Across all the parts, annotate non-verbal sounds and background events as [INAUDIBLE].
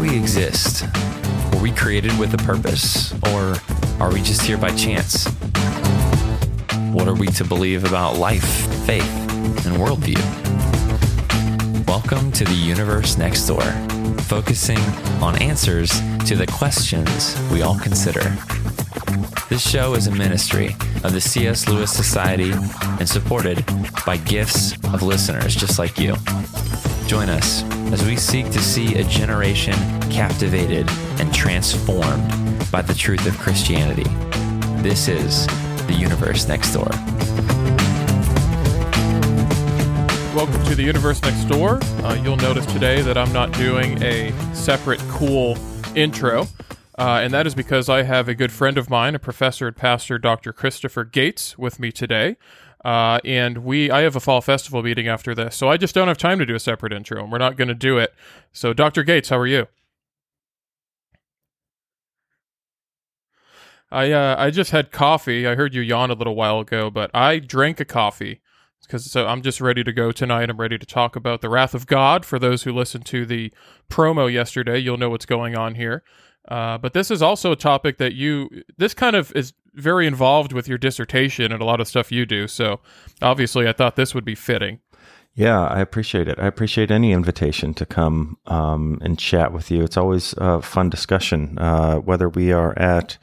we exist? Were we created with a purpose, or are we just here by chance? What are we to believe about life, faith, and worldview? Welcome to the universe next door, focusing on answers to the questions we all consider. This show is a ministry of the C.S. Lewis Society and supported by gifts of listeners just like you. Join us as we seek to see a generation captivated and transformed by the truth of Christianity. This is the universe next door. Welcome to the Universe Next Door. Uh, you'll notice today that I'm not doing a separate cool intro, uh, and that is because I have a good friend of mine, a professor and pastor, Dr. Christopher Gates, with me today. Uh, and we, I have a fall festival meeting after this, so I just don't have time to do a separate intro, and we're not going to do it. So, Dr. Gates, how are you? I uh, I just had coffee. I heard you yawn a little while ago, but I drank a coffee because so I'm just ready to go tonight. I'm ready to talk about the wrath of God. For those who listened to the promo yesterday, you'll know what's going on here. Uh, but this is also a topic that you this kind of is very involved with your dissertation and a lot of stuff you do. So obviously, I thought this would be fitting. Yeah, I appreciate it. I appreciate any invitation to come um, and chat with you. It's always a fun discussion, uh, whether we are at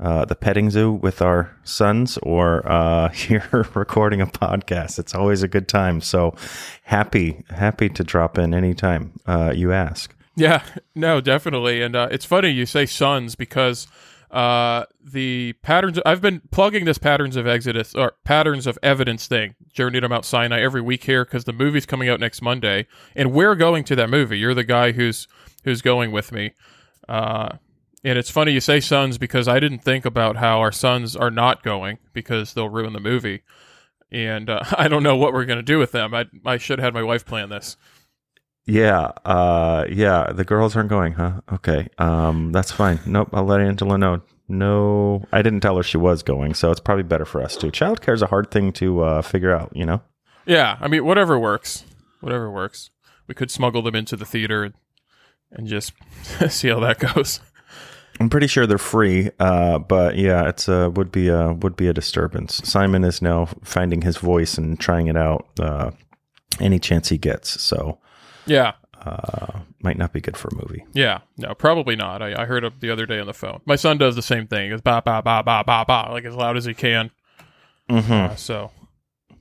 uh, the petting zoo with our sons or uh, [LAUGHS] here recording a podcast. It's always a good time. So happy, happy to drop in anytime uh, you ask. Yeah, [LAUGHS] no, definitely. And uh, it's funny you say sons because uh, the patterns I've been plugging this patterns of Exodus or patterns of evidence thing, Journey to Mount Sinai every week here because the movie's coming out next Monday, and we're going to that movie. You're the guy who's who's going with me. Uh, and it's funny you say sons because I didn't think about how our sons are not going because they'll ruin the movie. And uh, [LAUGHS] I don't know what we're going to do with them. I, I should have had my wife plan this. Yeah, uh, yeah. The girls aren't going, huh? Okay, um, that's fine. Nope, I'll let Angela know. No, I didn't tell her she was going, so it's probably better for us too. Childcare is a hard thing to uh, figure out, you know. Yeah, I mean, whatever works, whatever works. We could smuggle them into the theater and, and just [LAUGHS] see how that goes. I'm pretty sure they're free, uh, but yeah, it's a would be a would be a disturbance. Simon is now finding his voice and trying it out uh, any chance he gets. So Yeah, uh, might not be good for a movie. yeah, no, probably not. I, I heard it the other day on the phone. My son does the same thing. It's ba ba ba ba ba ba, like as loud as he can. Mm-hmm. Uh, so,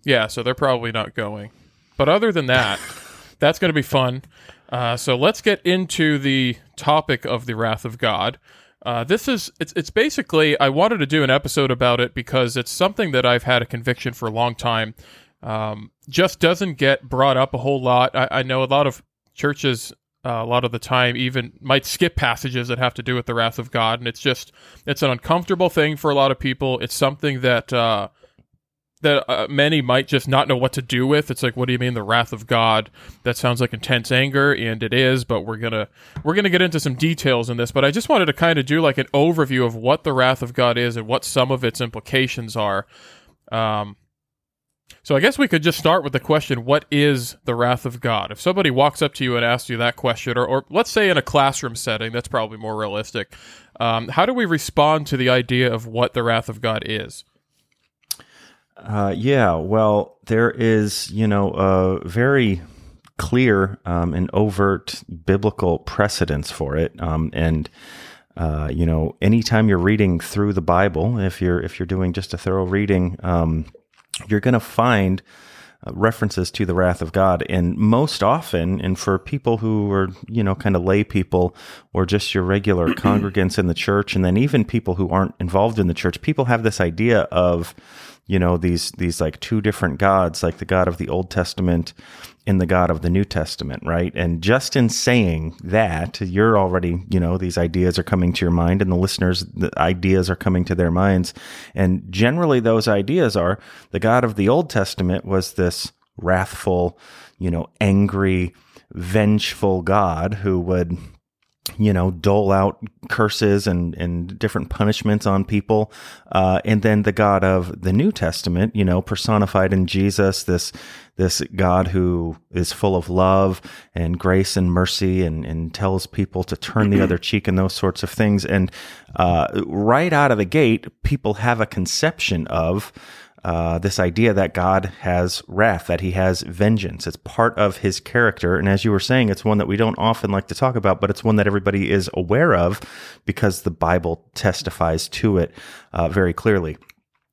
yeah, so they're probably not going. But other than that, [LAUGHS] that's going to be fun. Uh, so let's get into the topic of the wrath of God. Uh, this is it's it's basically I wanted to do an episode about it because it's something that I've had a conviction for a long time. Um, just doesn't get brought up a whole lot. I, I know a lot of churches uh, a lot of the time even might skip passages that have to do with the wrath of God, and it's just it's an uncomfortable thing for a lot of people. It's something that uh, that uh, many might just not know what to do with. It's like, what do you mean the wrath of God? That sounds like intense anger, and it is. But we're gonna we're gonna get into some details in this. But I just wanted to kind of do like an overview of what the wrath of God is and what some of its implications are. Um, so I guess we could just start with the question: What is the wrath of God? If somebody walks up to you and asks you that question, or, or let's say in a classroom setting, that's probably more realistic. Um, how do we respond to the idea of what the wrath of God is? Uh, yeah, well, there is, you know, a very clear um, and overt biblical precedence for it, um, and uh, you know, anytime you're reading through the Bible, if you're if you're doing just a thorough reading, um, you're going to find uh, references to the wrath of God, and most often, and for people who are you know kind of lay people or just your regular congregants in the church, and then even people who aren't involved in the church, people have this idea of you know these these like two different gods like the god of the old testament and the god of the new testament right? And just in saying that you're already you know these ideas are coming to your mind and the listeners the ideas are coming to their minds. And generally those ideas are the god of the old testament was this wrathful you know angry vengeful god who would you know, dole out curses and, and different punishments on people. Uh, and then the God of the New Testament, you know, personified in Jesus, this, this God who is full of love and grace and mercy and, and tells people to turn the other cheek and those sorts of things. And, uh, right out of the gate, people have a conception of, uh, this idea that God has wrath, that he has vengeance. It's part of his character. And as you were saying, it's one that we don't often like to talk about, but it's one that everybody is aware of because the Bible testifies to it uh, very clearly.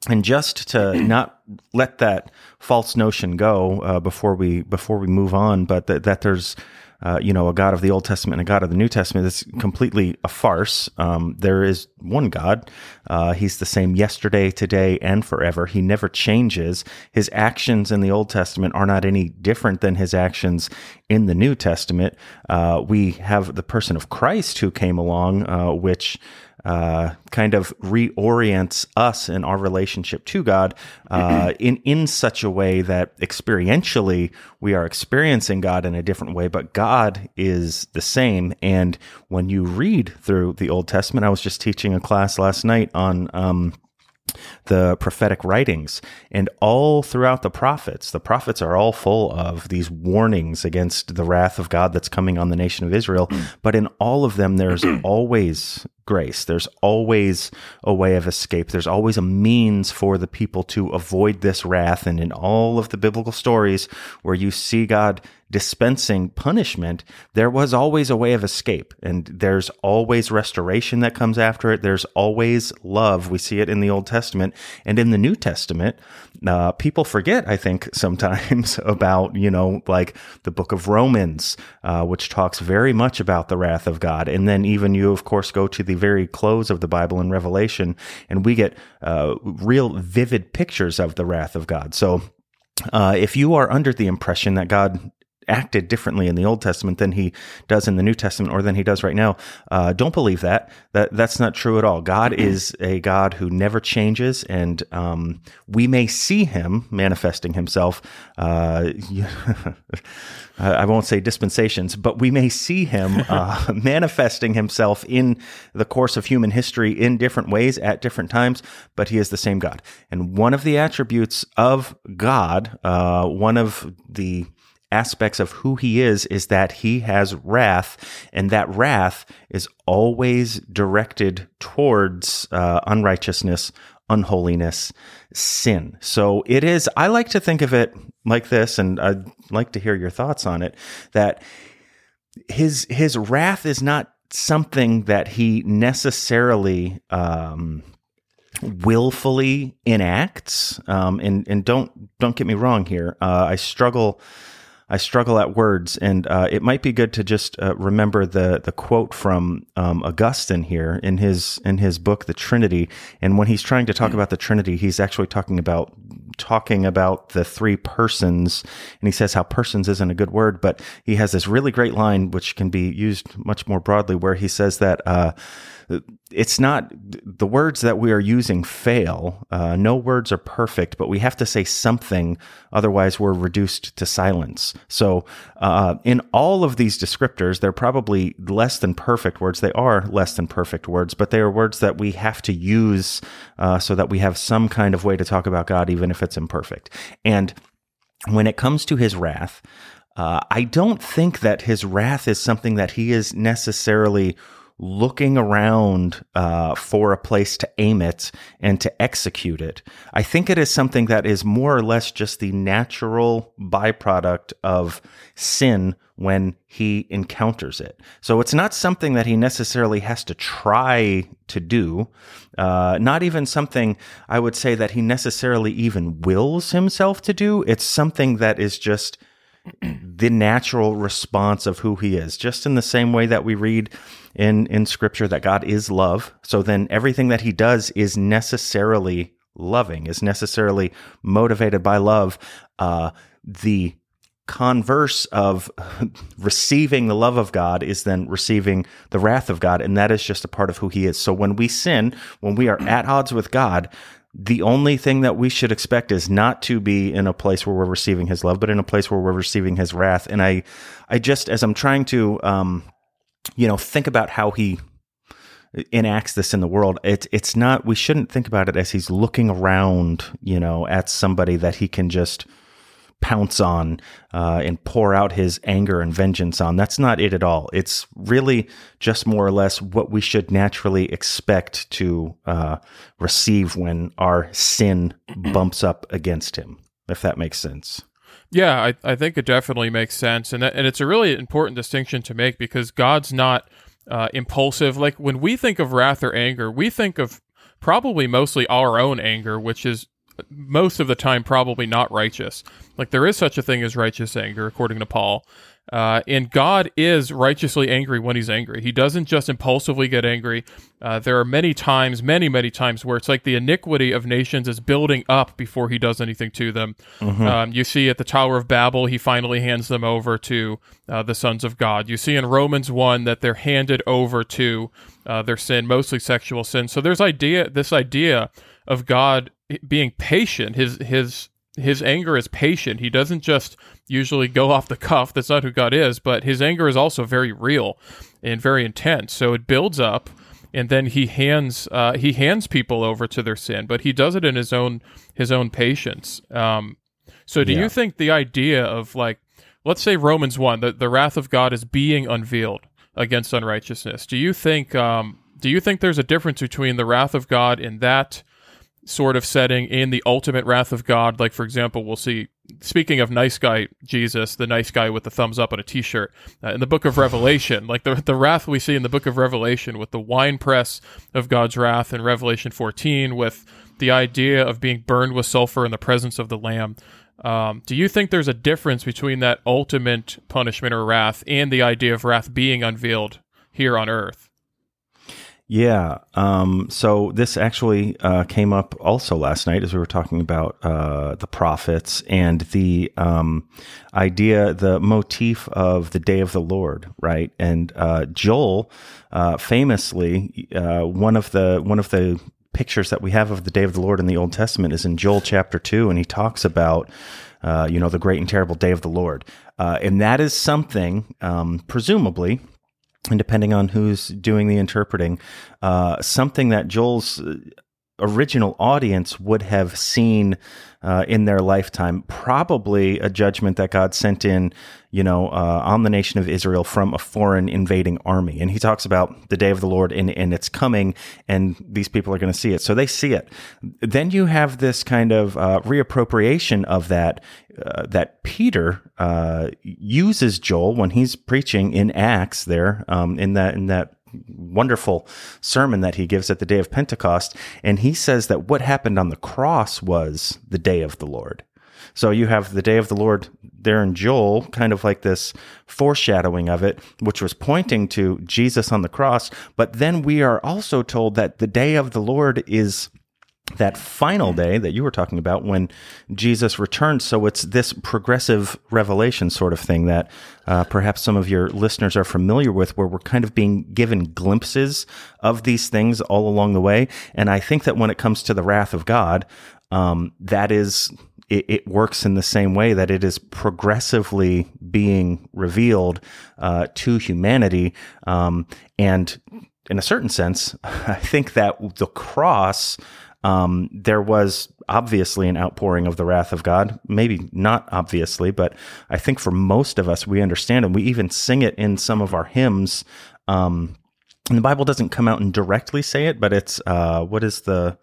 And just to [CLEARS THROAT] not let that false notion go uh, before we before we move on, but that, that there's uh, you know, a God of the Old Testament and a God of the New Testament is completely a farce. Um, there is one God. Uh, he's the same yesterday, today, and forever. He never changes. His actions in the Old Testament are not any different than his actions in the New Testament. Uh, we have the person of Christ who came along, uh, which uh, kind of reorients us in our relationship to God uh, [CLEARS THROAT] in in such a way that experientially we are experiencing God in a different way, but God is the same. And when you read through the Old Testament, I was just teaching a class last night on. Um, the prophetic writings and all throughout the prophets the prophets are all full of these warnings against the wrath of god that's coming on the nation of israel mm. but in all of them there's [CLEARS THROAT] always grace. There's always a way of escape. There's always a means for the people to avoid this wrath. And in all of the biblical stories where you see God dispensing punishment, there was always a way of escape. And there's always restoration that comes after it. There's always love. We see it in the Old Testament and in the New Testament. Uh, people forget, I think, [LAUGHS] sometimes about, you know, like the book of Romans, uh, which talks very much about the wrath of God. And then even you, of course, go to the very close of the Bible in Revelation, and we get uh, real vivid pictures of the wrath of God. So, uh, if you are under the impression that God acted differently in the Old Testament than he does in the New Testament or than he does right now. Uh, don't believe that. That that's not true at all. God is a God who never changes, and um, we may see Him manifesting Himself. Uh, [LAUGHS] I won't say dispensations, but we may see Him [LAUGHS] uh, manifesting Himself in the course of human history in different ways at different times. But He is the same God, and one of the attributes of God, uh, one of the aspects of who he is is that he has wrath, and that wrath is always directed towards uh, unrighteousness, unholiness, sin. So it is, I like to think of it like this, and I'd like to hear your thoughts on it that his his wrath is not something that he necessarily um, willfully enacts. Um, and and don't don't get me wrong here. Uh, I struggle I struggle at words, and uh, it might be good to just uh, remember the the quote from um, Augustine here in his in his book, The Trinity. And when he's trying to talk about the Trinity, he's actually talking about talking about the three persons, and he says how persons isn't a good word, but he has this really great line which can be used much more broadly, where he says that. Uh, it's not the words that we are using fail. Uh, no words are perfect, but we have to say something, otherwise we're reduced to silence. So, uh, in all of these descriptors, they're probably less than perfect words. They are less than perfect words, but they are words that we have to use uh, so that we have some kind of way to talk about God, even if it's imperfect. And when it comes to His wrath, uh, I don't think that His wrath is something that He is necessarily looking around uh, for a place to aim it and to execute it. I think it is something that is more or less just the natural byproduct of sin when he encounters it. So it's not something that he necessarily has to try to do, uh, not even something I would say that he necessarily even wills himself to do. It's something that is just the natural response of who he is, just in the same way that we read in, in scripture that God is love. So then everything that he does is necessarily loving, is necessarily motivated by love. Uh, the converse of [LAUGHS] receiving the love of God is then receiving the wrath of God. And that is just a part of who he is. So when we sin, when we are at odds with God, the only thing that we should expect is not to be in a place where we're receiving his love, but in a place where we're receiving his wrath. And I, I just, as I'm trying to, um, you know, think about how he enacts this in the world. It's it's not. We shouldn't think about it as he's looking around, you know, at somebody that he can just pounce on uh, and pour out his anger and vengeance on. That's not it at all. It's really just more or less what we should naturally expect to uh, receive when our sin [CLEARS THROAT] bumps up against him, if that makes sense. Yeah, I, I think it definitely makes sense, and that, and it's a really important distinction to make because God's not uh, impulsive. Like when we think of wrath or anger, we think of probably mostly our own anger, which is most of the time probably not righteous. Like there is such a thing as righteous anger, according to Paul. Uh, and God is righteously angry when he's angry. He doesn't just impulsively get angry. Uh, there are many times, many, many times where it's like the iniquity of nations is building up before he does anything to them. Mm-hmm. Um, you see at the Tower of Babel, he finally hands them over to uh, the sons of God. You see in Romans 1 that they're handed over to uh, their sin, mostly sexual sin. So there's idea, this idea of God being patient. His his his anger is patient. He doesn't just usually go off the cuff. That's not who God is, but his anger is also very real and very intense. So it builds up, and then he hands uh, he hands people over to their sin, but he does it in his own his own patience. Um, so do yeah. you think the idea of like, let's say Romans one, the the wrath of God is being unveiled against unrighteousness? Do you think um, do you think there's a difference between the wrath of God in that sort of setting in the ultimate wrath of God. Like, for example, we'll see, speaking of nice guy Jesus, the nice guy with the thumbs up on a t shirt, uh, in the book of Revelation, like the, the wrath we see in the book of Revelation with the winepress of God's wrath in Revelation 14, with the idea of being burned with sulfur in the presence of the Lamb. Um, do you think there's a difference between that ultimate punishment or wrath and the idea of wrath being unveiled here on earth? Yeah. Um, so this actually uh, came up also last night as we were talking about uh, the prophets and the um, idea, the motif of the day of the Lord, right? And uh, Joel, uh, famously, uh, one of the one of the pictures that we have of the day of the Lord in the Old Testament is in Joel chapter two, and he talks about. Uh, you know, the great and terrible day of the Lord. and that is something, um, presumably, and depending on who's doing the interpreting, uh, something that Joel's uh, original audience would have seen uh, in their lifetime. Probably a judgment that God sent in, you know, uh, on the nation of Israel from a foreign invading army. And he talks about the day of the Lord and, and it's coming, and these people are going to see it. So they see it. Then you have this kind of uh, reappropriation of that. Uh, that Peter uh, uses Joel when he's preaching in Acts there um, in that in that wonderful sermon that he gives at the day of Pentecost. And he says that what happened on the cross was the day of the Lord. So you have the day of the Lord there in Joel, kind of like this foreshadowing of it, which was pointing to Jesus on the cross. But then we are also told that the day of the Lord is that final day that you were talking about when Jesus returns. So it's this progressive revelation sort of thing that uh, perhaps some of your listeners are familiar with, where we're kind of being given glimpses of these things all along the way. And I think that when it comes to the wrath of God, um, that is. It, it, works in the same way that it is progressively being revealed uh, to humanity, um, and in a certain sense, [LAUGHS] I think that the cross um, there was obviously an outpouring of the wrath of God. Maybe not obviously, but I think for most of us, we understand and we even sing it in some of our hymns. Um, and the Bible doesn't come out and directly say it, but it's uh, what is the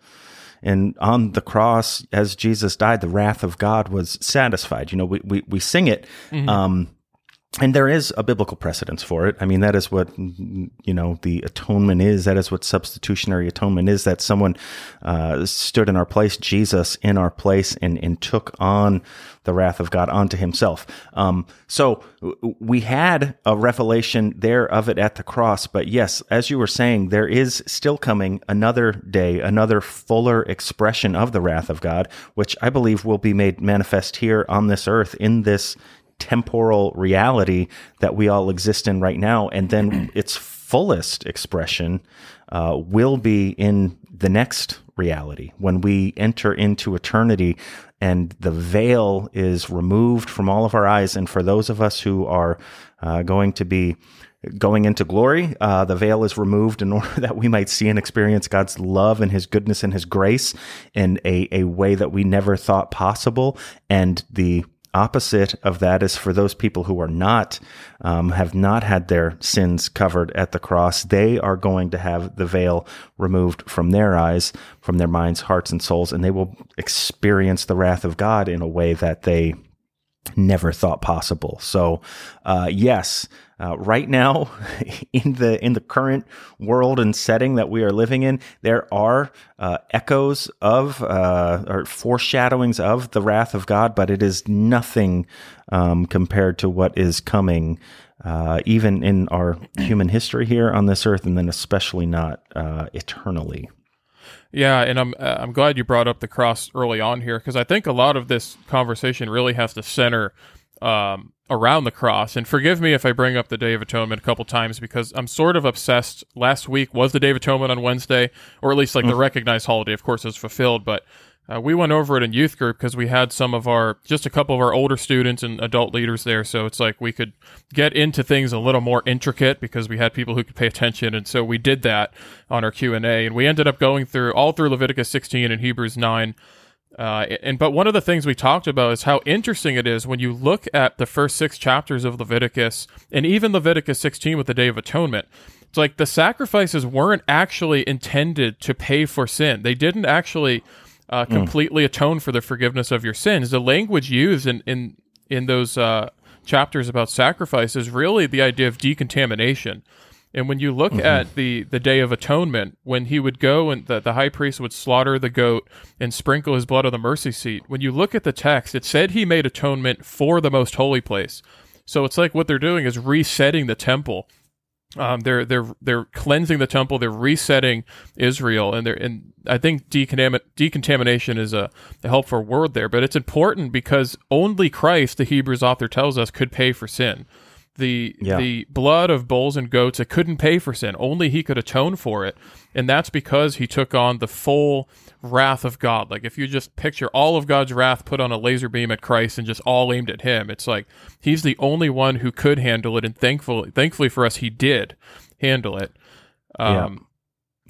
and on the cross as Jesus died, the wrath of God was satisfied. You know, we we, we sing it. Mm-hmm. Um, and there is a biblical precedence for it. I mean, that is what you know the atonement is. That is what substitutionary atonement is. That someone uh, stood in our place, Jesus in our place, and and took on the wrath of God onto Himself. Um, so we had a revelation there of it at the cross. But yes, as you were saying, there is still coming another day, another fuller expression of the wrath of God, which I believe will be made manifest here on this earth in this temporal reality that we all exist in right now. And then [CLEARS THROAT] its fullest expression uh, will be in the next reality when we enter into eternity and the veil is removed from all of our eyes. And for those of us who are uh, going to be going into glory, uh, the veil is removed in [LAUGHS] order that we might see and experience God's love and His goodness and His grace in a, a way that we never thought possible. And the opposite of that is for those people who are not um, have not had their sins covered at the cross they are going to have the veil removed from their eyes from their minds hearts and souls and they will experience the wrath of god in a way that they never thought possible. So, uh, yes, uh, right now [LAUGHS] in the in the current world and setting that we are living in, there are uh, echoes of uh, or foreshadowings of the wrath of God, but it is nothing um, compared to what is coming. Uh, even in our [CLEARS THROAT] human history here on this earth, and then especially not uh, eternally. Yeah, and I'm uh, I'm glad you brought up the cross early on here because I think a lot of this conversation really has to center um, around the cross. And forgive me if I bring up the Day of Atonement a couple times because I'm sort of obsessed. Last week was the Day of Atonement on Wednesday, or at least like mm. the recognized holiday, of course, is fulfilled. But uh, we went over it in youth group because we had some of our just a couple of our older students and adult leaders there so it's like we could get into things a little more intricate because we had people who could pay attention and so we did that on our q&a and we ended up going through all through leviticus 16 and hebrews 9 uh, and but one of the things we talked about is how interesting it is when you look at the first six chapters of leviticus and even leviticus 16 with the day of atonement it's like the sacrifices weren't actually intended to pay for sin they didn't actually uh, hmm. completely mm. atone for the forgiveness of your sins. The language used in in in those uh, chapters about sacrifice is really the idea of decontamination. And when you look mm-hmm. at the, the Day of Atonement, when he would go and the, the high priest would slaughter the goat and sprinkle his blood on the mercy seat, when you look at the text, it said he made atonement for the most holy place. So it's like what they're doing is resetting the temple um, they're they're they're cleansing the temple. They're resetting Israel, and they're and I think decontamination is a, a helpful word there, but it's important because only Christ, the Hebrews author tells us, could pay for sin. The yeah. the blood of bulls and goats it couldn't pay for sin. Only He could atone for it, and that's because He took on the full wrath of God. Like if you just picture all of God's wrath put on a laser beam at Christ and just all aimed at him, it's like he's the only one who could handle it and thankfully thankfully for us he did handle it. Um yeah.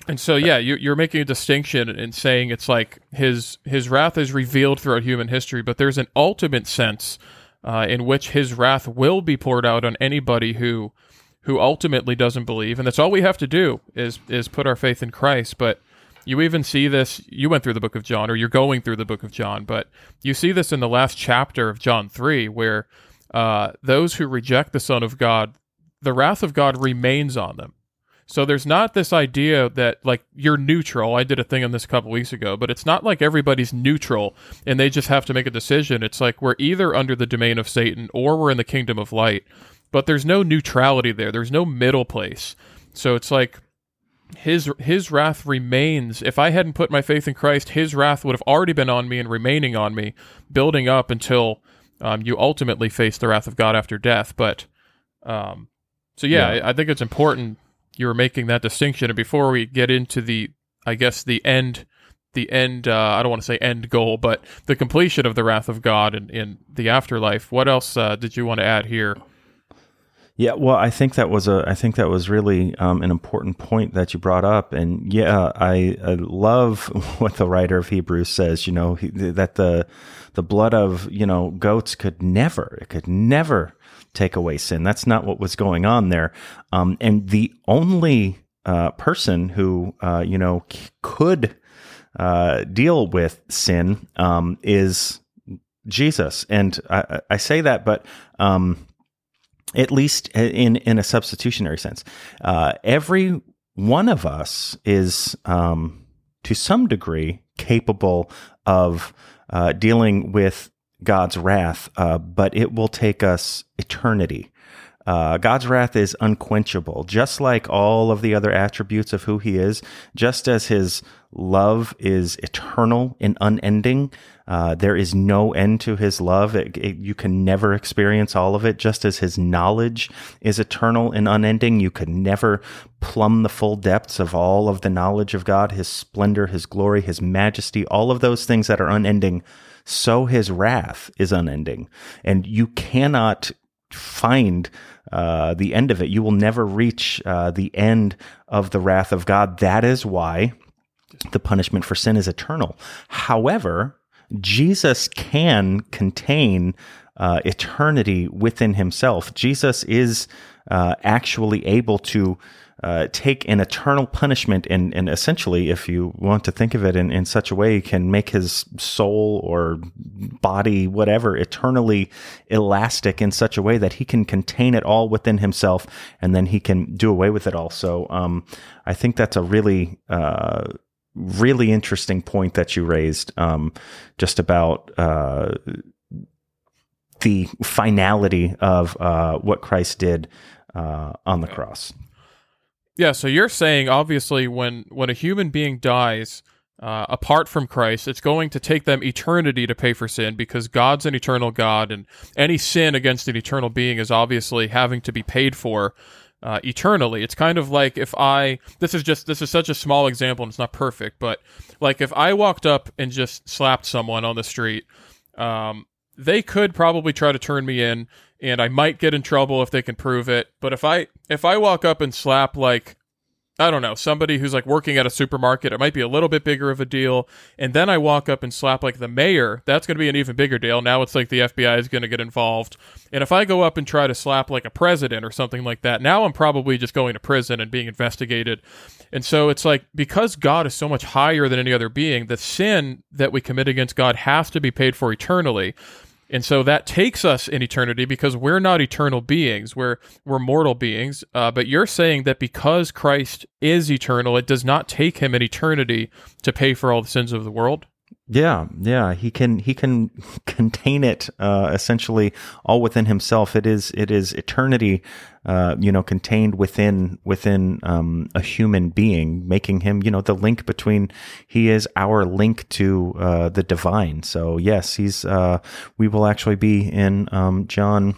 And so, yeah, you, are making a distinction and saying it's like his his wrath is revealed throughout human history, but there's an ultimate sense uh, in which his wrath will be poured out on anybody who who ultimately doesn't believe, and that's all we have to do is is put our faith in Christ. But you even see this, you went through the book of John, or you're going through the book of John, but you see this in the last chapter of John 3, where uh, those who reject the Son of God, the wrath of God remains on them. So there's not this idea that like you're neutral. I did a thing on this a couple weeks ago, but it's not like everybody's neutral and they just have to make a decision. It's like we're either under the domain of Satan or we're in the kingdom of light. But there's no neutrality there. There's no middle place. So it's like his his wrath remains. If I hadn't put my faith in Christ, his wrath would have already been on me and remaining on me, building up until um, you ultimately face the wrath of God after death. But um, so yeah, yeah. I, I, think it's important you were making that distinction. And before we get into the, I guess the end, the end. Uh, I don't want to say end goal, but the completion of the wrath of God in, in the afterlife. What else uh, did you want to add here? Yeah, well, I think that was a, I think that was really um, an important point that you brought up, and yeah, I, I love [LAUGHS] what the writer of Hebrews says. You know he, that the the blood of you know goats could never, it could never take away sin. That's not what was going on there, um, and the only uh, person who uh, you know c- could uh, deal with sin um, is Jesus, and I, I, say that, but um, at least in in a substitutionary sense. Uh, every one of us is, um, to some degree, capable of uh, dealing with God's wrath, uh, but it will take us eternity. Uh, God's wrath is unquenchable, just like all of the other attributes of who He is, just as His love is eternal and unending. Uh, there is no end to his love. It, it, you can never experience all of it, just as his knowledge is eternal and unending. You could never plumb the full depths of all of the knowledge of God, his splendor, his glory, his majesty, all of those things that are unending. So his wrath is unending. And you cannot find uh, the end of it. You will never reach uh, the end of the wrath of God. That is why the punishment for sin is eternal. However, Jesus can contain uh, eternity within himself. Jesus is uh, actually able to uh, take an eternal punishment and, and essentially, if you want to think of it in, in such a way, can make his soul or body, whatever, eternally elastic in such a way that he can contain it all within himself and then he can do away with it all. So um, I think that's a really uh, really interesting point that you raised um, just about uh, the finality of uh, what Christ did uh, on the cross. Yeah, so you're saying obviously when when a human being dies uh, apart from Christ, it's going to take them eternity to pay for sin because God's an eternal God, and any sin against an eternal being is obviously having to be paid for uh, eternally. It's kind of like if I this is just this is such a small example and it's not perfect, but like if I walked up and just slapped someone on the street, um, they could probably try to turn me in and I might get in trouble if they can prove it. But if I if I walk up and slap like I don't know, somebody who's like working at a supermarket, it might be a little bit bigger of a deal. And then I walk up and slap like the mayor, that's going to be an even bigger deal. Now it's like the FBI is going to get involved. And if I go up and try to slap like a president or something like that, now I'm probably just going to prison and being investigated. And so it's like because God is so much higher than any other being, the sin that we commit against God has to be paid for eternally. And so that takes us in eternity because we're not eternal beings. We're we're mortal beings. Uh, but you're saying that because Christ is eternal, it does not take him an eternity to pay for all the sins of the world. Yeah, yeah, he can he can [LAUGHS] contain it uh, essentially all within himself. It is it is eternity, uh, you know, contained within within um, a human being, making him you know the link between he is our link to uh, the divine. So yes, he's uh, we will actually be in um, John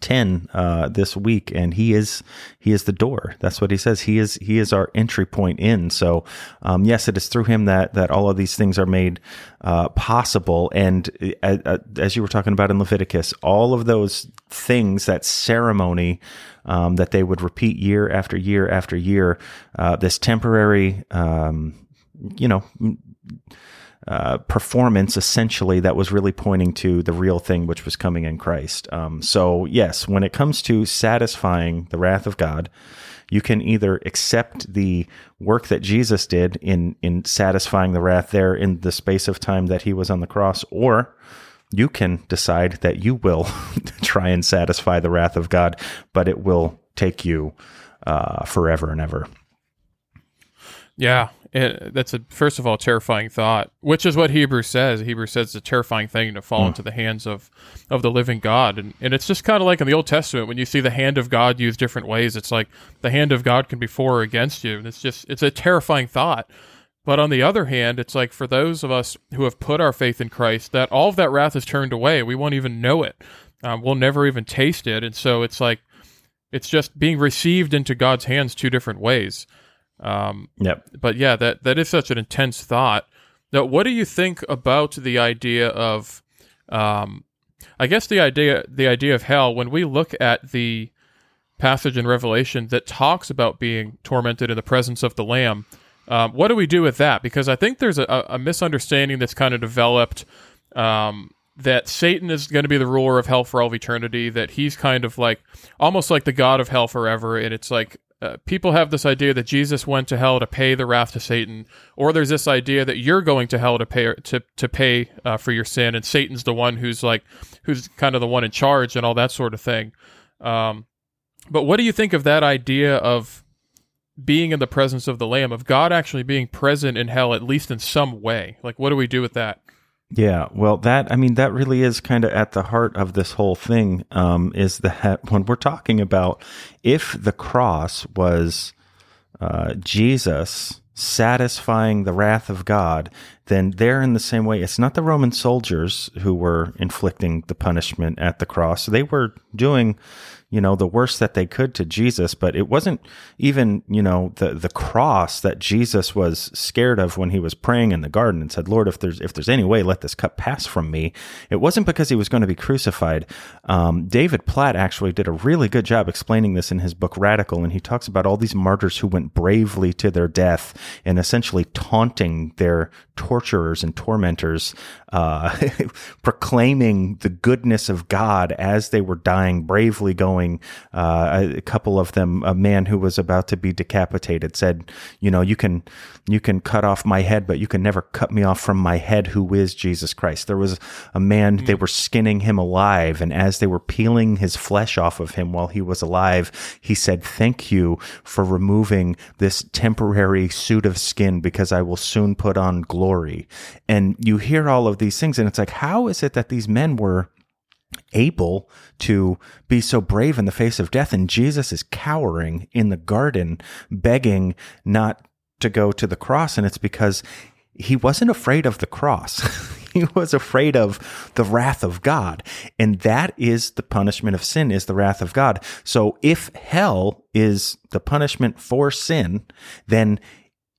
10 uh, this week and he is he is the door. That's what he says. He is he is our entry point in. So um, yes it is through him that that all of these things are made uh, possible. And uh, uh as you were talking about in leviticus all of those things that ceremony um, that they would repeat year after year after year uh, this temporary um, you know uh, performance essentially that was really pointing to the real thing which was coming in Christ. Um, so, yes, when it comes to satisfying the wrath of God, you can either accept the work that Jesus did in in satisfying the wrath there in the space of time that he was on the cross, or you can decide that you will [LAUGHS] try and satisfy the wrath of God, but it will take you uh, forever and ever. Yeah, it, that's a first of all terrifying thought, which is what Hebrews says. Hebrews says it's a terrifying thing to fall mm. into the hands of of the living God, and and it's just kind of like in the Old Testament when you see the hand of God used different ways. It's like the hand of God can be for or against you, and it's just it's a terrifying thought. But on the other hand, it's like for those of us who have put our faith in Christ, that all of that wrath is turned away. We won't even know it. Um, we'll never even taste it, and so it's like it's just being received into God's hands two different ways. Um, yep. But yeah, that that is such an intense thought. Now, what do you think about the idea of, um, I guess the idea the idea of hell when we look at the passage in Revelation that talks about being tormented in the presence of the Lamb. Um, what do we do with that? Because I think there's a, a misunderstanding that's kind of developed um, that Satan is going to be the ruler of hell for all of eternity. That he's kind of like almost like the god of hell forever, and it's like uh, people have this idea that Jesus went to hell to pay the wrath to Satan, or there's this idea that you're going to hell to pay to to pay uh, for your sin, and Satan's the one who's like who's kind of the one in charge and all that sort of thing. Um, but what do you think of that idea of being in the presence of the Lamb, of God actually being present in hell, at least in some way? Like, what do we do with that? Yeah, well, that I mean, that really is kind of at the heart of this whole thing. Um, is that [LAUGHS] when we're talking about if the cross was uh, Jesus satisfying the wrath of God, then they're in the same way. It's not the Roman soldiers who were inflicting the punishment at the cross. They were doing you know, the worst that they could to Jesus, but it wasn't even, you know, the the cross that Jesus was scared of when he was praying in the garden and said, "Lord, if there's if there's any way, let this cup pass from me." It wasn't because he was going to be crucified. Um, David Platt actually did a really good job explaining this in his book Radical, and he talks about all these martyrs who went bravely to their death and essentially taunting their torturers and tormentors, uh, [LAUGHS] proclaiming the goodness of God as they were dying, bravely going. Uh, a couple of them, a man who was about to be decapitated, said, "You know, you can you can cut off my head, but you can never cut me off from my head, who is Jesus Christ." There was a man; mm-hmm. they were skinning him alive, and as they were peeling his flesh off of him while he was alive, he said, "Thank you for removing this temporary suit of skin, because I will soon put on glory." Glory. And you hear all of these things, and it's like, how is it that these men were able to be so brave in the face of death? And Jesus is cowering in the garden, begging not to go to the cross. And it's because he wasn't afraid of the cross. [LAUGHS] he was afraid of the wrath of God. And that is the punishment of sin is the wrath of God. So if hell is the punishment for sin, then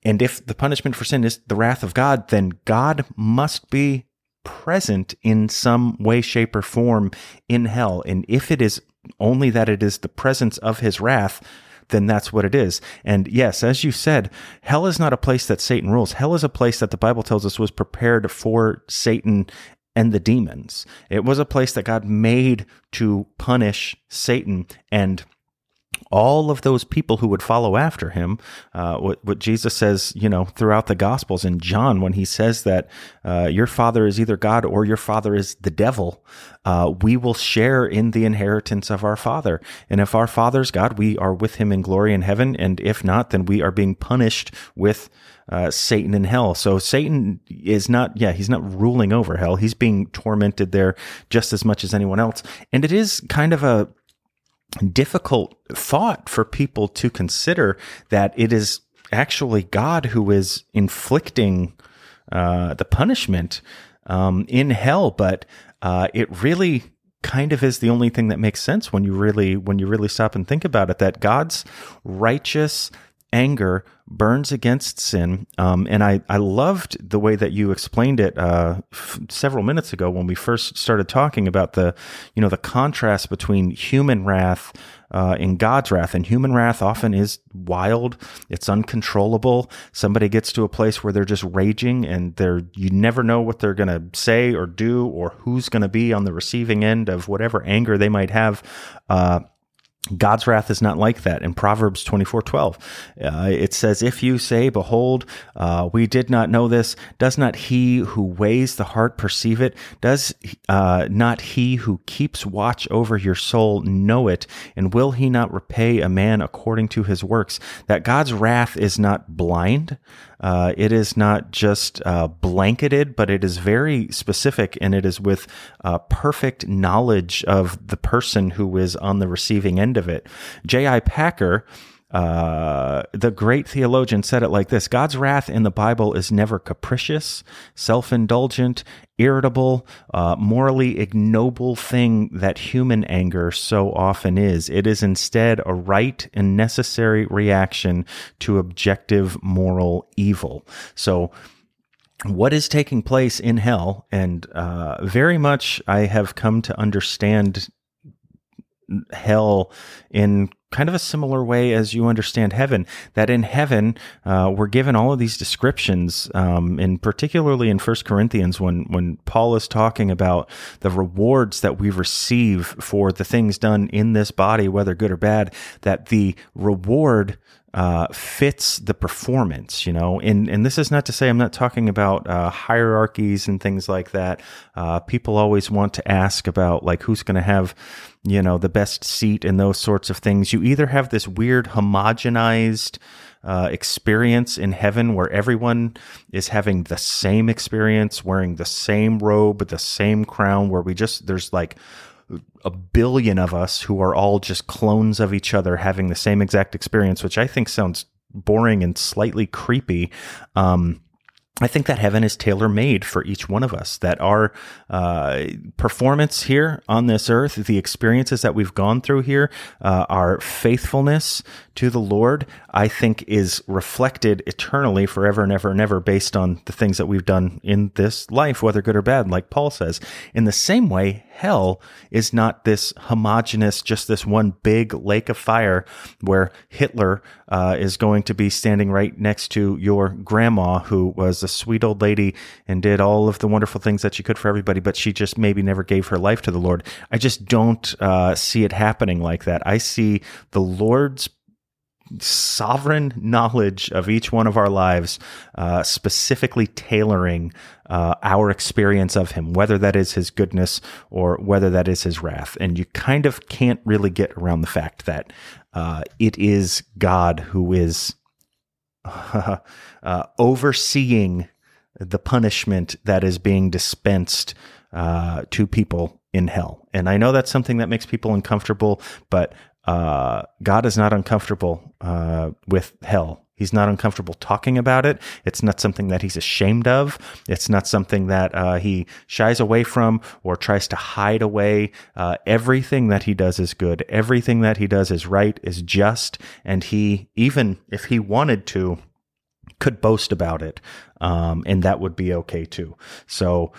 and if the punishment for sin is the wrath of God, then God must be present in some way, shape, or form in hell. And if it is only that it is the presence of his wrath, then that's what it is. And yes, as you said, hell is not a place that Satan rules. Hell is a place that the Bible tells us was prepared for Satan and the demons. It was a place that God made to punish Satan and all of those people who would follow after him, uh, what, what, Jesus says, you know, throughout the Gospels in John, when he says that uh, your father is either God or your father is the devil, uh, we will share in the inheritance of our father. And if our father's God, we are with him in glory in heaven. And if not, then we are being punished with uh, Satan in hell. So Satan is not, yeah, he's not ruling over hell. He's being tormented there just as much as anyone else. And it is kind of a, difficult thought for people to consider that it is actually God who is inflicting uh, the punishment um, in hell, but uh, it really kind of is the only thing that makes sense when you really when you really stop and think about it. That God's righteous anger burns against sin. Um, and I, I loved the way that you explained it uh, f- several minutes ago when we first started talking about the, you know, the contrast between human wrath uh, and God's wrath. And human wrath often is wild. It's uncontrollable. Somebody gets to a place where they're just raging and they're, you never know what they're going to say or do or who's going to be on the receiving end of whatever anger they might have. Uh, God's wrath is not like that. In Proverbs 24 12, uh, it says, If you say, Behold, uh, we did not know this, does not he who weighs the heart perceive it? Does uh, not he who keeps watch over your soul know it? And will he not repay a man according to his works? That God's wrath is not blind. Uh, it is not just uh, blanketed, but it is very specific and it is with uh, perfect knowledge of the person who is on the receiving end of it. J.I. Packer uh, the great theologian said it like this God's wrath in the Bible is never capricious, self indulgent, irritable, uh, morally ignoble thing that human anger so often is. It is instead a right and necessary reaction to objective moral evil. So, what is taking place in hell, and uh, very much I have come to understand hell in kind of a similar way as you understand heaven. That in heaven, uh, we're given all of these descriptions, um, and particularly in First Corinthians, when when Paul is talking about the rewards that we receive for the things done in this body, whether good or bad, that the reward uh, fits the performance, you know, and, and this is not to say I'm not talking about uh, hierarchies and things like that. Uh, people always want to ask about like who's going to have, you know, the best seat and those sorts of things. You either have this weird homogenized uh, experience in heaven where everyone is having the same experience, wearing the same robe, the same crown, where we just, there's like, a billion of us who are all just clones of each other having the same exact experience, which I think sounds boring and slightly creepy. Um, I think that heaven is tailor made for each one of us, that our uh, performance here on this earth, the experiences that we've gone through here, uh, our faithfulness to the Lord, I think is reflected eternally forever and ever and ever based on the things that we've done in this life, whether good or bad, like Paul says. In the same way, hell is not this homogenous, just this one big lake of fire where Hitler uh, is going to be standing right next to your grandma, who was a sweet old lady and did all of the wonderful things that she could for everybody, but she just maybe never gave her life to the Lord. I just don't uh, see it happening like that. I see the Lord's sovereign knowledge of each one of our lives, uh, specifically tailoring uh, our experience of Him, whether that is His goodness or whether that is His wrath. And you kind of can't really get around the fact that uh, it is God who is [LAUGHS] uh, overseeing the punishment that is being dispensed uh, to people in hell. And I know that's something that makes people uncomfortable, but uh, God is not uncomfortable uh, with hell. He's not uncomfortable talking about it. It's not something that he's ashamed of. It's not something that uh, he shies away from or tries to hide away. Uh, everything that he does is good. Everything that he does is right, is just. And he, even if he wanted to, could boast about it. Um, and that would be okay too. So,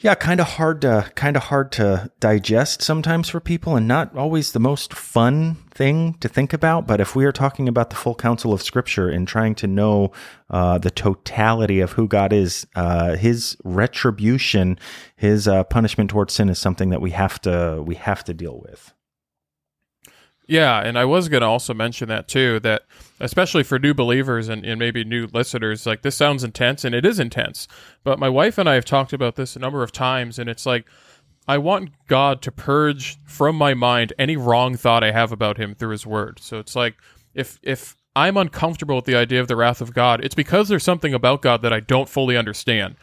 yeah, kind of hard to kind of hard to digest sometimes for people, and not always the most fun thing to think about. But if we are talking about the full counsel of Scripture and trying to know uh, the totality of who God is, uh, His retribution, His uh, punishment towards sin is something that we have to we have to deal with. Yeah, and I was going to also mention that too, that especially for new believers and, and, maybe new listeners, like this sounds intense and it is intense. But my wife and I have talked about this a number of times, and it's like, I want God to purge from my mind any wrong thought I have about him through his word. So it's like, if, if I'm uncomfortable with the idea of the wrath of God, it's because there's something about God that I don't fully understand.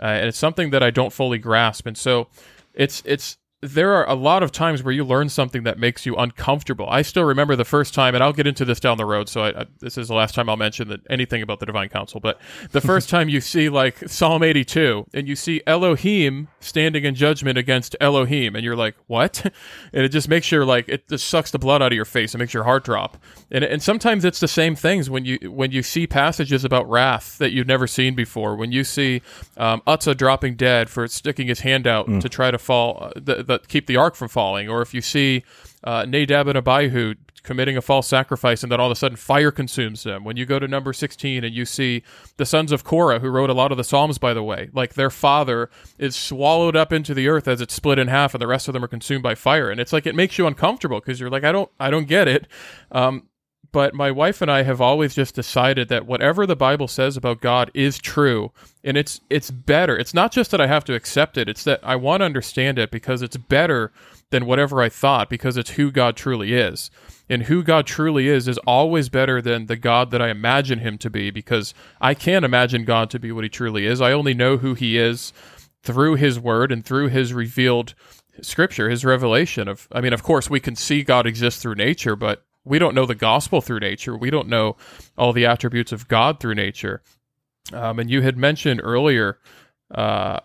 Uh, and it's something that I don't fully grasp. And so it's, it's, there are a lot of times where you learn something that makes you uncomfortable. I still remember the first time, and I'll get into this down the road. So I, I, this is the last time I'll mention that anything about the divine council. But the [LAUGHS] first time you see like Psalm 82, and you see Elohim standing in judgment against Elohim, and you're like, what? [LAUGHS] And it just makes your like it just sucks the blood out of your face. It makes your heart drop. And and sometimes it's the same things when you when you see passages about wrath that you've never seen before. When you see um, Uzzah dropping dead for sticking his hand out mm. to try to fall. Uh, the, that keep the ark from falling, or if you see uh, Nadab and Abihu committing a false sacrifice and then all of a sudden fire consumes them. When you go to number 16 and you see the sons of Korah, who wrote a lot of the Psalms, by the way, like their father is swallowed up into the earth as it's split in half and the rest of them are consumed by fire. And it's like, it makes you uncomfortable because you're like, I don't, I don't get it. Um, but my wife and I have always just decided that whatever the Bible says about God is true, and it's it's better. It's not just that I have to accept it; it's that I want to understand it because it's better than whatever I thought because it's who God truly is. And who God truly is is always better than the God that I imagine him to be because I can't imagine God to be what he truly is. I only know who he is through his word and through his revealed scripture, his revelation of I mean, of course we can see God exist through nature, but we don't know the gospel through nature. We don't know all the attributes of God through nature. Um, and you had mentioned earlier uh,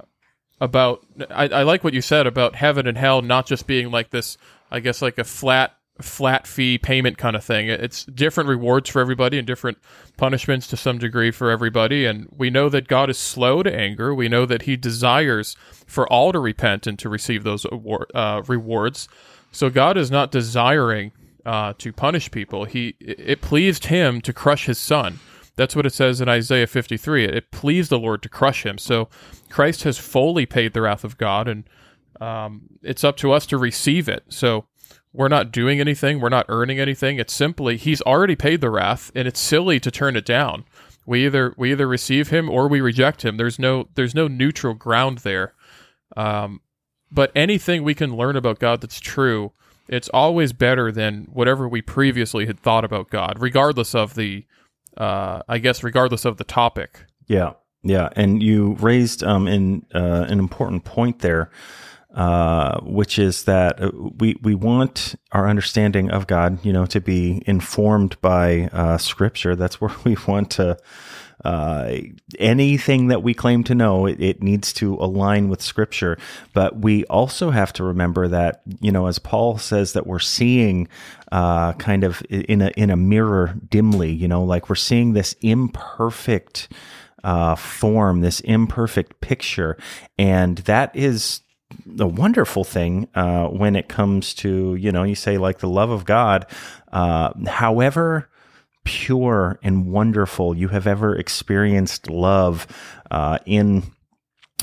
about, I, I, like what you said about heaven and hell not just being like this, I guess, like a flat flat fee payment kind of thing. It's different rewards for everybody and different punishments to some degree for everybody. And we know that God is slow to anger. We know that He desires for all to repent and to receive those award, uh, rewards. So God is not desiring uh, to punish people. He it pleased him to crush his son. That's what it says in Isaiah 53. It pleased the Lord to crush him. So Christ has fully paid the wrath of God, and um, it's up to us to receive it. So we're not doing anything. We're not earning anything. It's simply He's already paid the wrath, and it's silly to turn it down. We either we either receive Him or we reject Him. There's no there's no neutral ground there. Um, but anything we can learn about God that's true it's always better than whatever we previously had thought about God, regardless of the, uh, I guess, regardless of the topic. Yeah, yeah, and you raised um, in uh, an important point there, uh, which is that uh, we we want our understanding of God, you know, to be informed by uh, Scripture. That's where [LAUGHS] we want to uh, anything that we claim to know, it, it needs to align with Scripture. But we also have to remember that, you know, as Paul says, that we're seeing uh, kind of in a in a mirror dimly. You know, like we're seeing this imperfect uh, form, this imperfect picture, and that is the wonderful thing uh, when it comes to you know you say like the love of God, uh, however pure and wonderful you have ever experienced love uh, in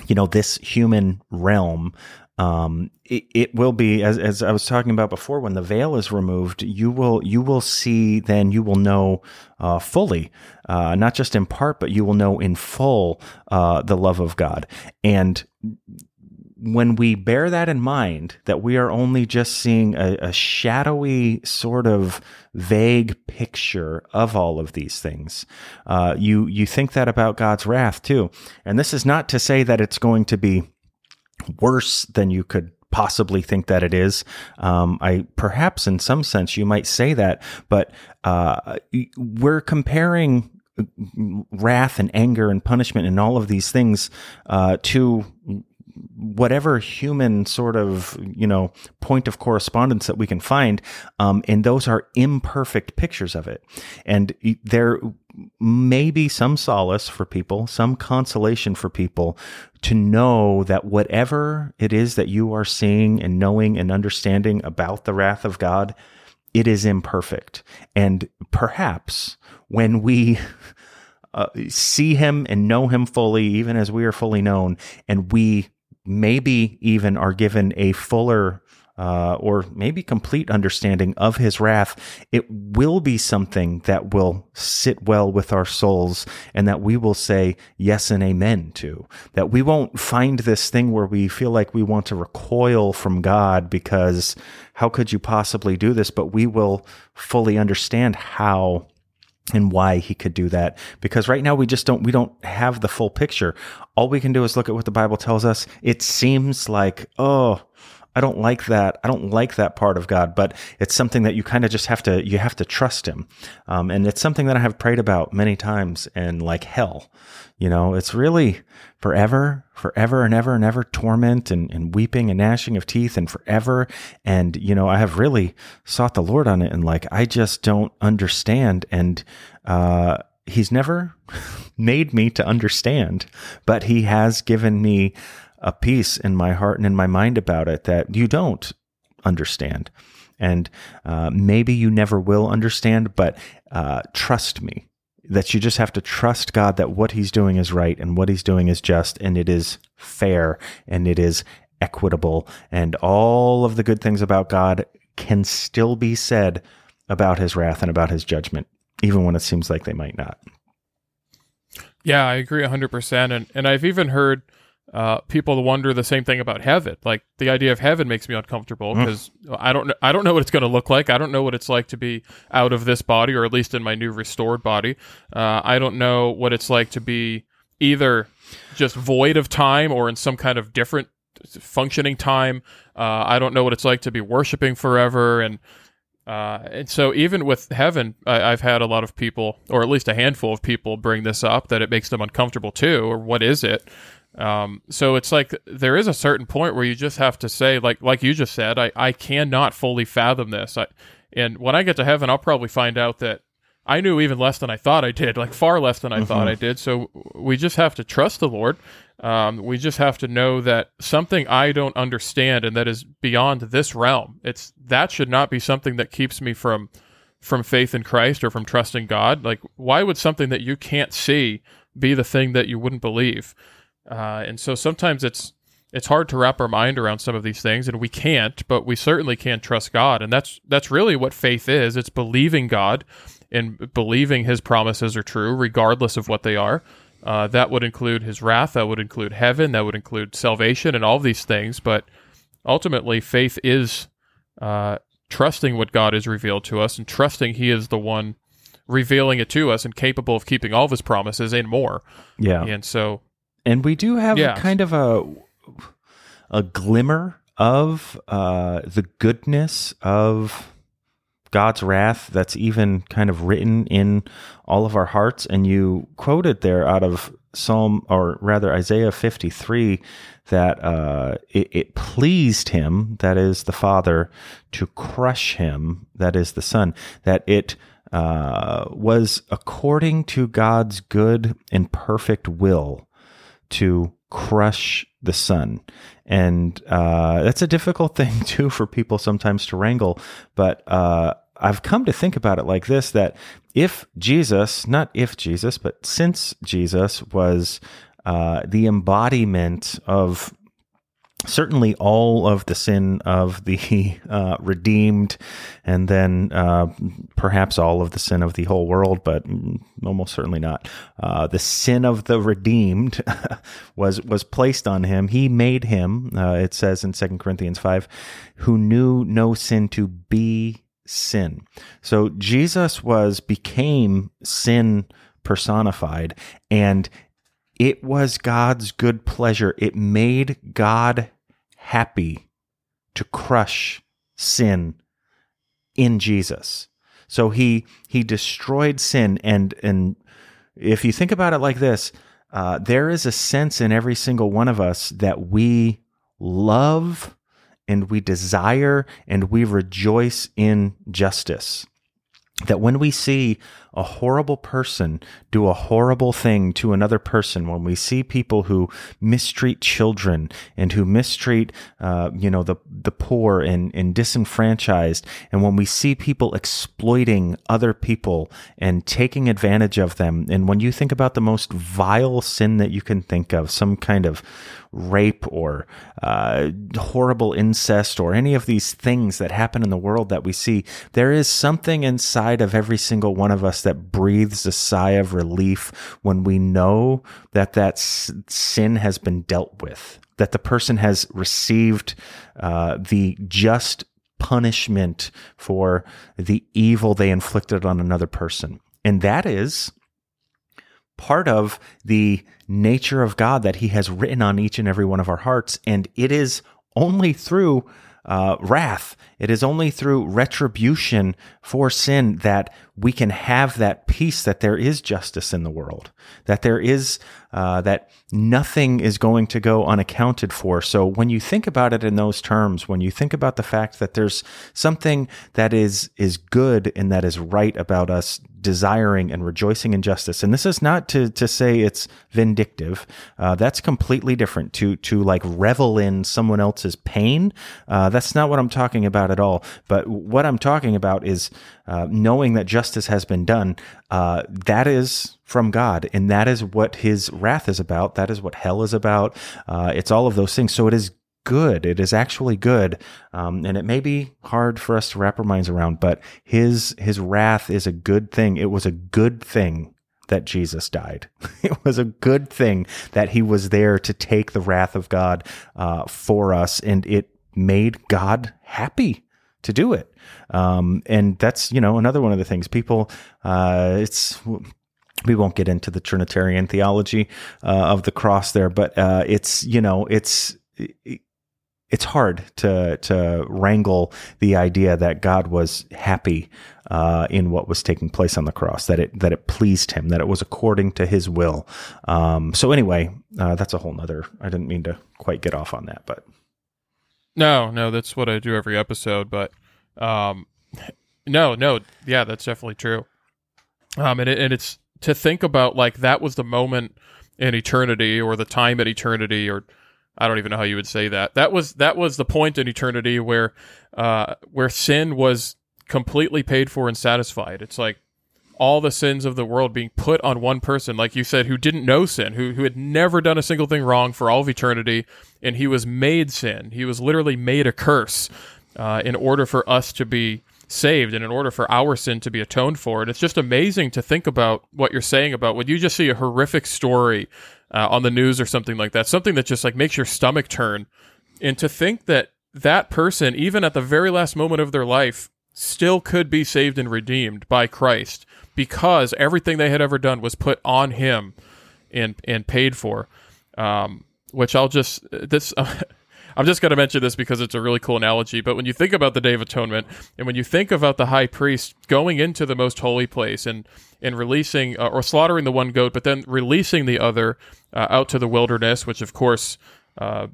you know this human realm um, it, it, will be as, as I was talking about before. When the veil is removed, you will you will see. Then you will know uh, fully, uh, not just in part, but you will know in full uh, the love of God. And when we bear that in mind, that we are only just seeing a, a, shadowy, sort of vague picture of all of these things, uh, you you think that about God's wrath too. And this is not to say that it's going to be worse than you could possibly think that it is. Um, I perhaps in some sense you might say that, but uh, we're comparing wrath and anger and punishment and all of these things uh, to whatever human sort of you know point of correspondence that we can find um, and those are imperfect pictures of it. And there may be some solace for people some consolation for people to know that whatever it is that you are seeing and knowing and understanding about the wrath of god it is imperfect. And perhaps when we [LAUGHS] uh, see him and know him fully, even as we are fully known, and we maybe even are given a fuller uh, or maybe complete understanding of his wrath, it will be something that will sit well with our souls and that we will say yes and amen to. That we won't find this thing where we feel like we want to recoil from God because how could you possibly do this? But we will fully understand how and why he could do that. Because right now we just don't we don't have the full picture. All we can do is look at what the bible tells us. It seems like oh I don't like that. I don't like that part of God, but it's something that you kind of just have to, you have to trust him. Um, and it's something that I have prayed about many times and like hell, you know, it's really forever, forever and ever and ever torment and, and weeping and gnashing of teeth and forever. And, you know, I have really sought the Lord on it and like, I just don't understand. And, uh, he's never [LAUGHS] made me to understand, but he has given me a peace in my heart and in my mind about it that you don't understand. And uh, maybe you never will understand, but uh, trust me that you just have to trust God that what He's doing is right and what He's doing is just and it is fair and it is equitable. And all of the good things about God can still be said about His wrath and about His judgment, even when it seems like they might not. Yeah, I agree 100%. And, and I've even heard uh, people wonder the same thing about heaven. Like the idea of heaven makes me uncomfortable because mm. I don't I don't know what it's going to look like. I don't know what it's like to be out of this body, or at least in my new restored body. Uh, I don't know what it's like to be either just void of time or in some kind of different functioning time. Uh, I don't know what it's like to be worshiping forever and. Uh, and so, even with heaven, I, have had a lot of people, or at least a handful of people, bring this up that it makes them uncomfortable too, or what is it? Um, so it's like there is a certain point where you just have to say, like like you just said, I, I cannot fully fathom this. I, and when I get to heaven, I'll probably find out that I knew even less than I thought I did, like far less than I mm-hmm. thought I did. So we just have to trust the Lord. Um, we just have to know that something I don't understand and that is beyond this realm. It's that should not be something that keeps me from from faith in Christ or from trusting God. Like, why would something that you can't see be the thing that you wouldn't believe? Uh, and so sometimes it's it's hard to wrap our mind around some of these things, and we can't, but we certainly can trust God, and that's that's really what faith is. It's believing God and believing His promises are true, regardless of what they are. Uh, that would include His wrath, that would include heaven, that would include salvation, and all these things. But ultimately, faith is uh, trusting what God has revealed to us and trusting He is the one revealing it to us and capable of keeping all of His promises and more. Yeah, and so and we do have yeah. kind of a a glimmer of uh, the goodness of God's wrath that's even kind of written in all of our hearts. And you quoted there out of Psalm, or rather Isaiah 53, that uh, it, it pleased him, that is the Father, to crush him, that is the Son, that it uh, was according to God's good and perfect will to crush the Son. And uh, that's a difficult [LAUGHS] thing, too, for people sometimes to wrangle. But uh, I've come to think about it like this that if Jesus, not if Jesus, but since Jesus was uh, the embodiment of certainly all of the sin of the [LAUGHS] uh, redeemed, and then uh, perhaps all of the sin of the whole world, but almost certainly not. Uh, the sin of the redeemed [LAUGHS] was was placed on him. He made him. Uh, it says in Second Corinthians five, who knew no sin to be sin. So Jesus was became sin personified, and it was God's good pleasure. It made God happy to crush sin in Jesus. So he he destroyed sin and and if you think about it like this, uh, there is a sense in every single one of us that we love and we desire and we rejoice in justice. That when we see a horrible person do a horrible thing to another person, when we see people who mistreat children and who mistreat, uh, you know, the the poor and, and disenfranchised, and when we see people exploiting other people and taking advantage of them, and when you think about the most vile sin that you can think of, some kind of rape or uh, horrible incest or any of these things that happen in the world that we see, there is something inside of every single one of us that breathes a sigh of relief when we know that that sin has been dealt with, that the person has received uh, the just punishment for the evil they inflicted on another person. And that is part of the nature of God that He has written on each and every one of our hearts. And it is only through uh, wrath. It is only through retribution for sin that we can have that peace that there is justice in the world, that there is, uh, that nothing is going to go unaccounted for. So when you think about it in those terms, when you think about the fact that there's something that is, is good and that is right about us desiring and rejoicing in justice. And this is not to, to say it's vindictive. Uh, that's completely different to, to like revel in someone else's pain. Uh, that's not what I'm talking about at all. But what I'm talking about is uh, knowing that justice has been done. Uh, that is from God, and that is what His wrath is about. That is what hell is about. Uh, it's all of those things. So it is good. It is actually good, um, and it may be hard for us to wrap our minds around. But His His wrath is a good thing. It was a good thing that Jesus died. [LAUGHS] It was a good thing that he was there to take the wrath of God uh, for us, and it made God happy to do it. Um, and that's you know another one of the things people. Uh, it's we won't get into the Trinitarian theology uh, of the cross there, but uh, it's you know it's. It's hard to to wrangle the idea that God was happy uh, in what was taking place on the cross, that it that it pleased Him, that it was according to His will. Um, so anyway, uh, that's a whole nother. I didn't mean to quite get off on that, but no, no, that's what I do every episode. But um, no, no, yeah, that's definitely true. Um, and it, and it's to think about like that was the moment in eternity, or the time in eternity, or I don't even know how you would say that. That was that was the point in eternity where uh, where sin was completely paid for and satisfied. It's like all the sins of the world being put on one person, like you said, who didn't know sin, who, who had never done a single thing wrong for all of eternity, and he was made sin. He was literally made a curse uh, in order for us to be saved and in order for our sin to be atoned for. And it's just amazing to think about what you're saying about when you just see a horrific story uh, on the news or something like that, something that just like makes your stomach turn. And to think that that person, even at the very last moment of their life, still could be saved and redeemed by Christ because everything they had ever done was put on him and and paid for. Um, which I'll just this. Uh, [LAUGHS] I'm just going to mention this because it's a really cool analogy. But when you think about the Day of Atonement, and when you think about the high priest going into the most holy place and and releasing uh, or slaughtering the one goat, but then releasing the other uh, out to the wilderness, which of course. Uh,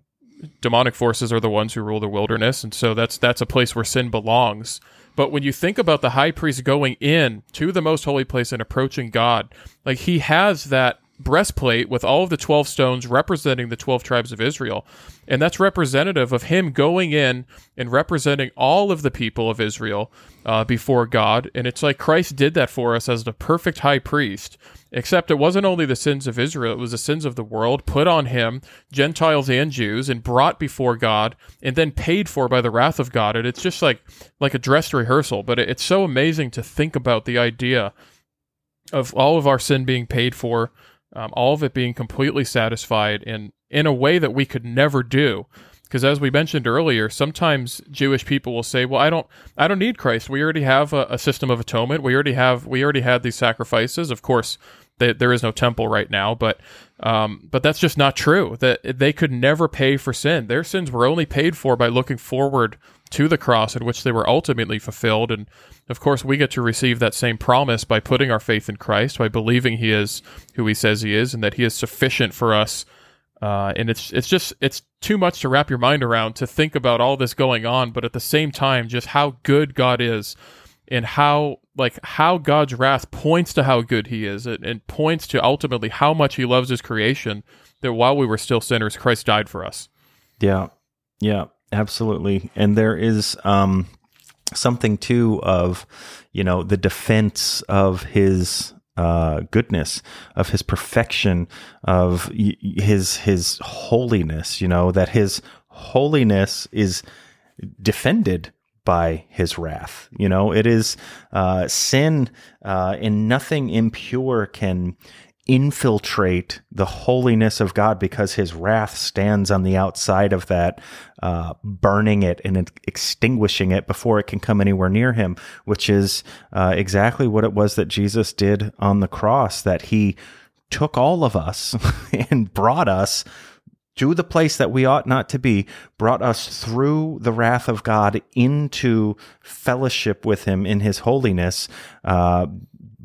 demonic forces are the ones who rule the wilderness and so that's that's a place where sin belongs but when you think about the high priest going in to the most holy place and approaching God, like he has that breastplate with all of the 12 stones representing the 12 tribes of Israel. And that's representative of him going in and representing all of the people of Israel uh, before God. And it's like Christ did that for us as the perfect high priest. Except it wasn't only the sins of Israel, it was the sins of the world put on him, Gentiles and Jews, and brought before God, and then paid for by the wrath of God. And it's just like like a dress rehearsal. But it's so amazing to think about the idea of all of our sin being paid for, um, all of it being completely satisfied in in a way that we could never do. Because as we mentioned earlier, sometimes Jewish people will say, "Well, I don't, I don't need Christ. We already have a, a system of atonement. We already have, we already had these sacrifices. Of course, they, there is no temple right now, but, um, but that's just not true. That they could never pay for sin. Their sins were only paid for by looking forward to the cross, in which they were ultimately fulfilled. And of course, we get to receive that same promise by putting our faith in Christ, by believing He is who He says He is, and that He is sufficient for us uh, and it's it's just it's too much to wrap your mind around to think about all this going on, but at the same time, just how good God is, and how like how God's wrath points to how good He is, and, and points to ultimately how much He loves His creation. That while we were still sinners, Christ died for us. Yeah, yeah, absolutely. And there is um, something too of you know the defense of His uh, goodness, of his perfection, of his his holiness. You know that his holiness is defended by his wrath. You know, it is uh, sin, uh, and nothing impure can infiltrate the holiness of God because his wrath stands on the outside of that, uh, burning it and extinguishing it before it can come anywhere near him, which is uh, exactly what it was that Jesus did on the cross, that he took all of us [LAUGHS] and brought us to the place that we ought not to be, brought us through the wrath of God into fellowship with Him in His holiness, uh,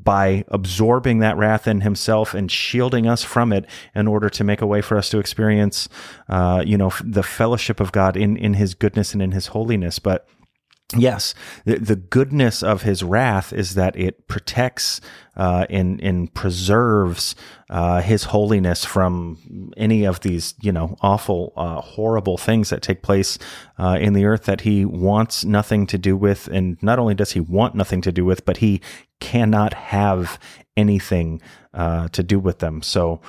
by absorbing that wrath in himself and shielding us from it in order to make a way for us to experience, uh, you know, the fellowship of God in, in his goodness and in his holiness. But Yes, the, goodness of his wrath is that it protects uh, and, and preserves uh, his holiness from any of these, you know, awful, uh, horrible things that take place uh, in the earth that he wants nothing to do with. And not only does he want nothing to do with, but he cannot have anything uh, to do with them. So,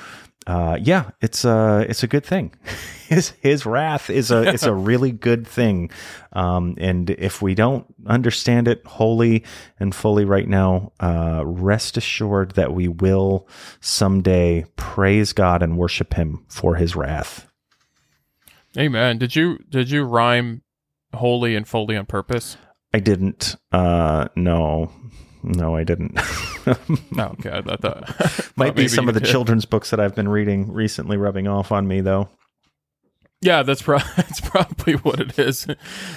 uh, yeah, it's a it's a good thing. [LAUGHS] his his wrath is a it's a [LAUGHS] really good thing, um, and if we don't understand it wholly and fully right now, uh, rest assured that we will someday praise God and worship Him for His wrath. Amen. Did you did you rhyme holy and fully on purpose? I didn't. Uh, no, no, I didn't. [LAUGHS] oh, okay. I thought, [LAUGHS] Might be some of the did. children's books that I've been reading recently rubbing off on me, though. Yeah, that's, pro- [LAUGHS] that's probably what it is.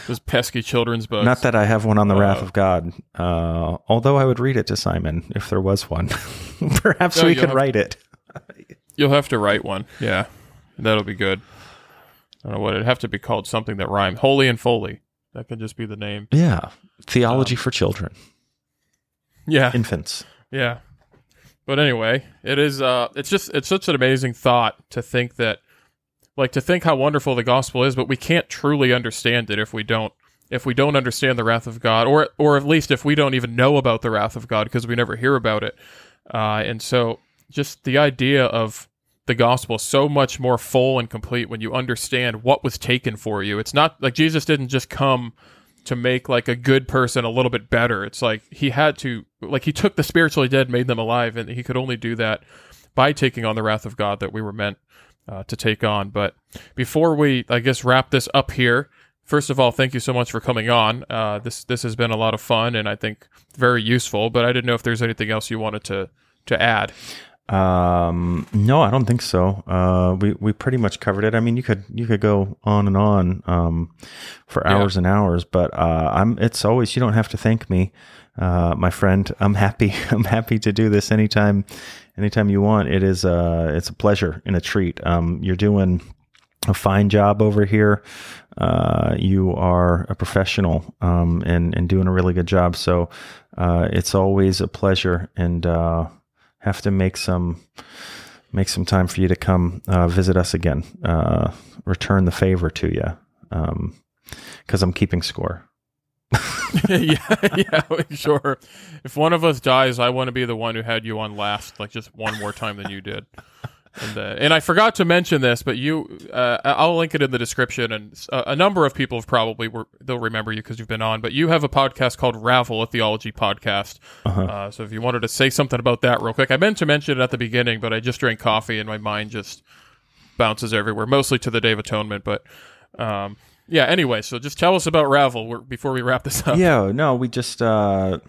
Those pesky children's books. Not that I have one on the uh, Wrath of God, uh, although I would read it to Simon if there was one. Perhaps no, we could write it. You'll have to write one. Yeah, that'll be good. I don't know what it'd have to be called. Something that rhymes. Holy and Foley. That could just be the name. Yeah, theology um, for children. Yeah, infants. Yeah, but anyway, it is. Uh, it's just it's such an amazing thought to think that, like, to think how wonderful the gospel is, but we can't truly understand it if we don't if we don't understand the wrath of God, or or at least if we don't even know about the wrath of God because we never hear about it. Uh, and so, just the idea of the gospel so much more full and complete when you understand what was taken for you. It's not like Jesus didn't just come to make like a good person a little bit better. It's like he had to like he took the spiritually dead, made them alive, and he could only do that by taking on the wrath of God that we were meant uh, to take on. But before we, I guess, wrap this up here, first of all, thank you so much for coming on. Uh, this this has been a lot of fun and I think very useful. But I didn't know if there's anything else you wanted to to add. Um, no, I don't think so. Uh, we we pretty much covered it. I mean, you could you could go on and on um, for Yeah. hours and hours, but uh, I'm. It's always you don't have to thank me, uh, my friend. I'm happy. [LAUGHS] I'm happy to do this anytime, anytime you want. It is. Uh, it's a pleasure and a treat. Um, you're doing a fine job over here. Uh, you are a professional um, and and doing a really good job. So uh, it's always a pleasure, and uh, have to make some make some time for you to come uh, visit us again. Uh, return the favor to you because I'm keeping score. [LAUGHS] yeah, yeah, [LAUGHS] sure. If one of us dies, I want to be the one who had you on last, like just one more time than you did. And, uh, and I forgot to mention this, but you, uh, I'll link it in the description. And uh, a number of people have probably were, they'll remember you because you've been on. But you have a podcast called Ravel, a theology podcast. uh so if you wanted to say something about that real quick, I meant to mention it at the beginning, but I just drank coffee and my mind just bounces everywhere, mostly to the Day of Atonement. But um, yeah, anyway, so just tell us about Ravel before we wrap this up. Yeah, no, we just uh,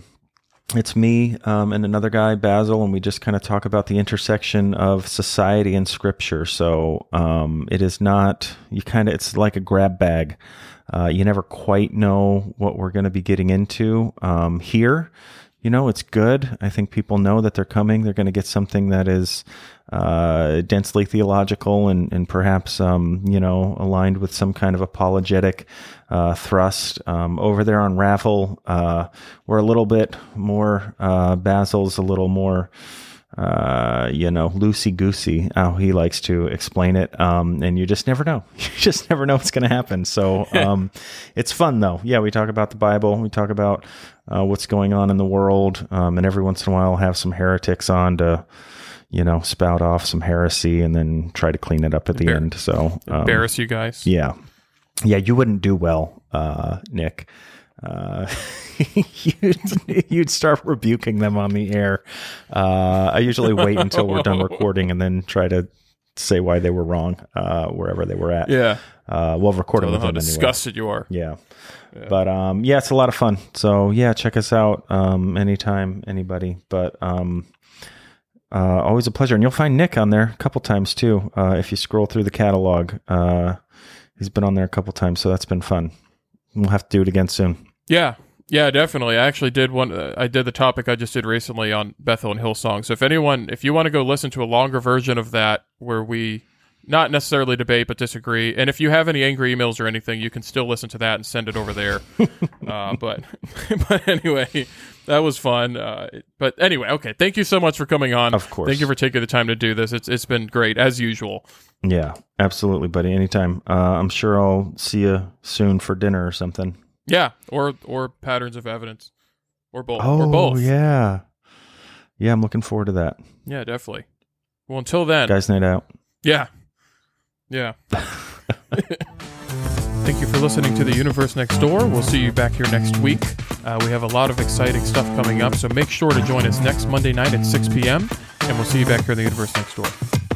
it's me um, and another guy, Basil, and we just kind of talk about the intersection of society and scripture. So um, it is not you kind of it's like a grab bag. Uh, you never quite know what we're going to be getting into um, here. You know, it's good. I think people know that they're coming. They're going to get something that is uh, densely theological and, and perhaps, um, you know, aligned with some kind of apologetic uh, thrust. Um, over there on Ravel, uh, we're a little bit more, uh, Basil's a little more, uh, you know, loosey goosey, how he likes to explain it. Um, and you just never know. [LAUGHS] You just never know what's going to happen. So, [LAUGHS] um, it's fun though. Yeah, we talk about the Bible. We talk about, uh, what's going on in the world. Um, and every once in a while, have some heretics on to, you know, spout off some heresy and then try to clean it up at the Embar- end. So, um, Embarrass you guys. yeah. Yeah, you wouldn't do well, uh, Nick. Uh, [LAUGHS] you'd, [LAUGHS] you'd start rebuking them on the air. Uh, I usually wait until we're done [LAUGHS] recording and then try to say why they were wrong uh, wherever they were at. Yeah. Uh, well, Tell with them how anyway. disgusted you are. Yeah. But um, yeah, it's a lot of fun. So yeah, check us out um, anytime, anybody. But um, uh, always a pleasure, and you'll find Nick on there a couple times too. Uh, if you scroll through the catalog, uh, he's been on there a couple times, so that's been fun. We'll have to do it again soon. Yeah. Yeah, definitely. I actually did one. Uh, I did the topic I just did recently on Bethel and Hillsong. So if anyone, if you want to go listen to a longer version of that, where we not necessarily debate but disagree, and if you have any angry emails or anything, you can still listen to that and send it over there. [LAUGHS] uh, but [LAUGHS] but anyway, that was fun. Uh, but anyway, okay. Thank you so much for coming on. Of course. Thank you for taking the time to do this. It's it's been great as usual. Yeah, absolutely, buddy. Anytime. Uh, I'm sure I'll see you soon for dinner or something. Yeah, or or patterns of evidence, or both, Oh, or both. yeah, yeah. I'm looking forward to that, Yeah, definitely. Well, until then, guys. Night out. yeah, yeah. [LAUGHS] [LAUGHS] Thank you for listening to the Universe Next Door. We'll see you back here next week. Uh, we have a lot of exciting stuff coming up, so make sure to join us next Monday night at 6 p.m. And we'll see you back here in the Universe Next Door.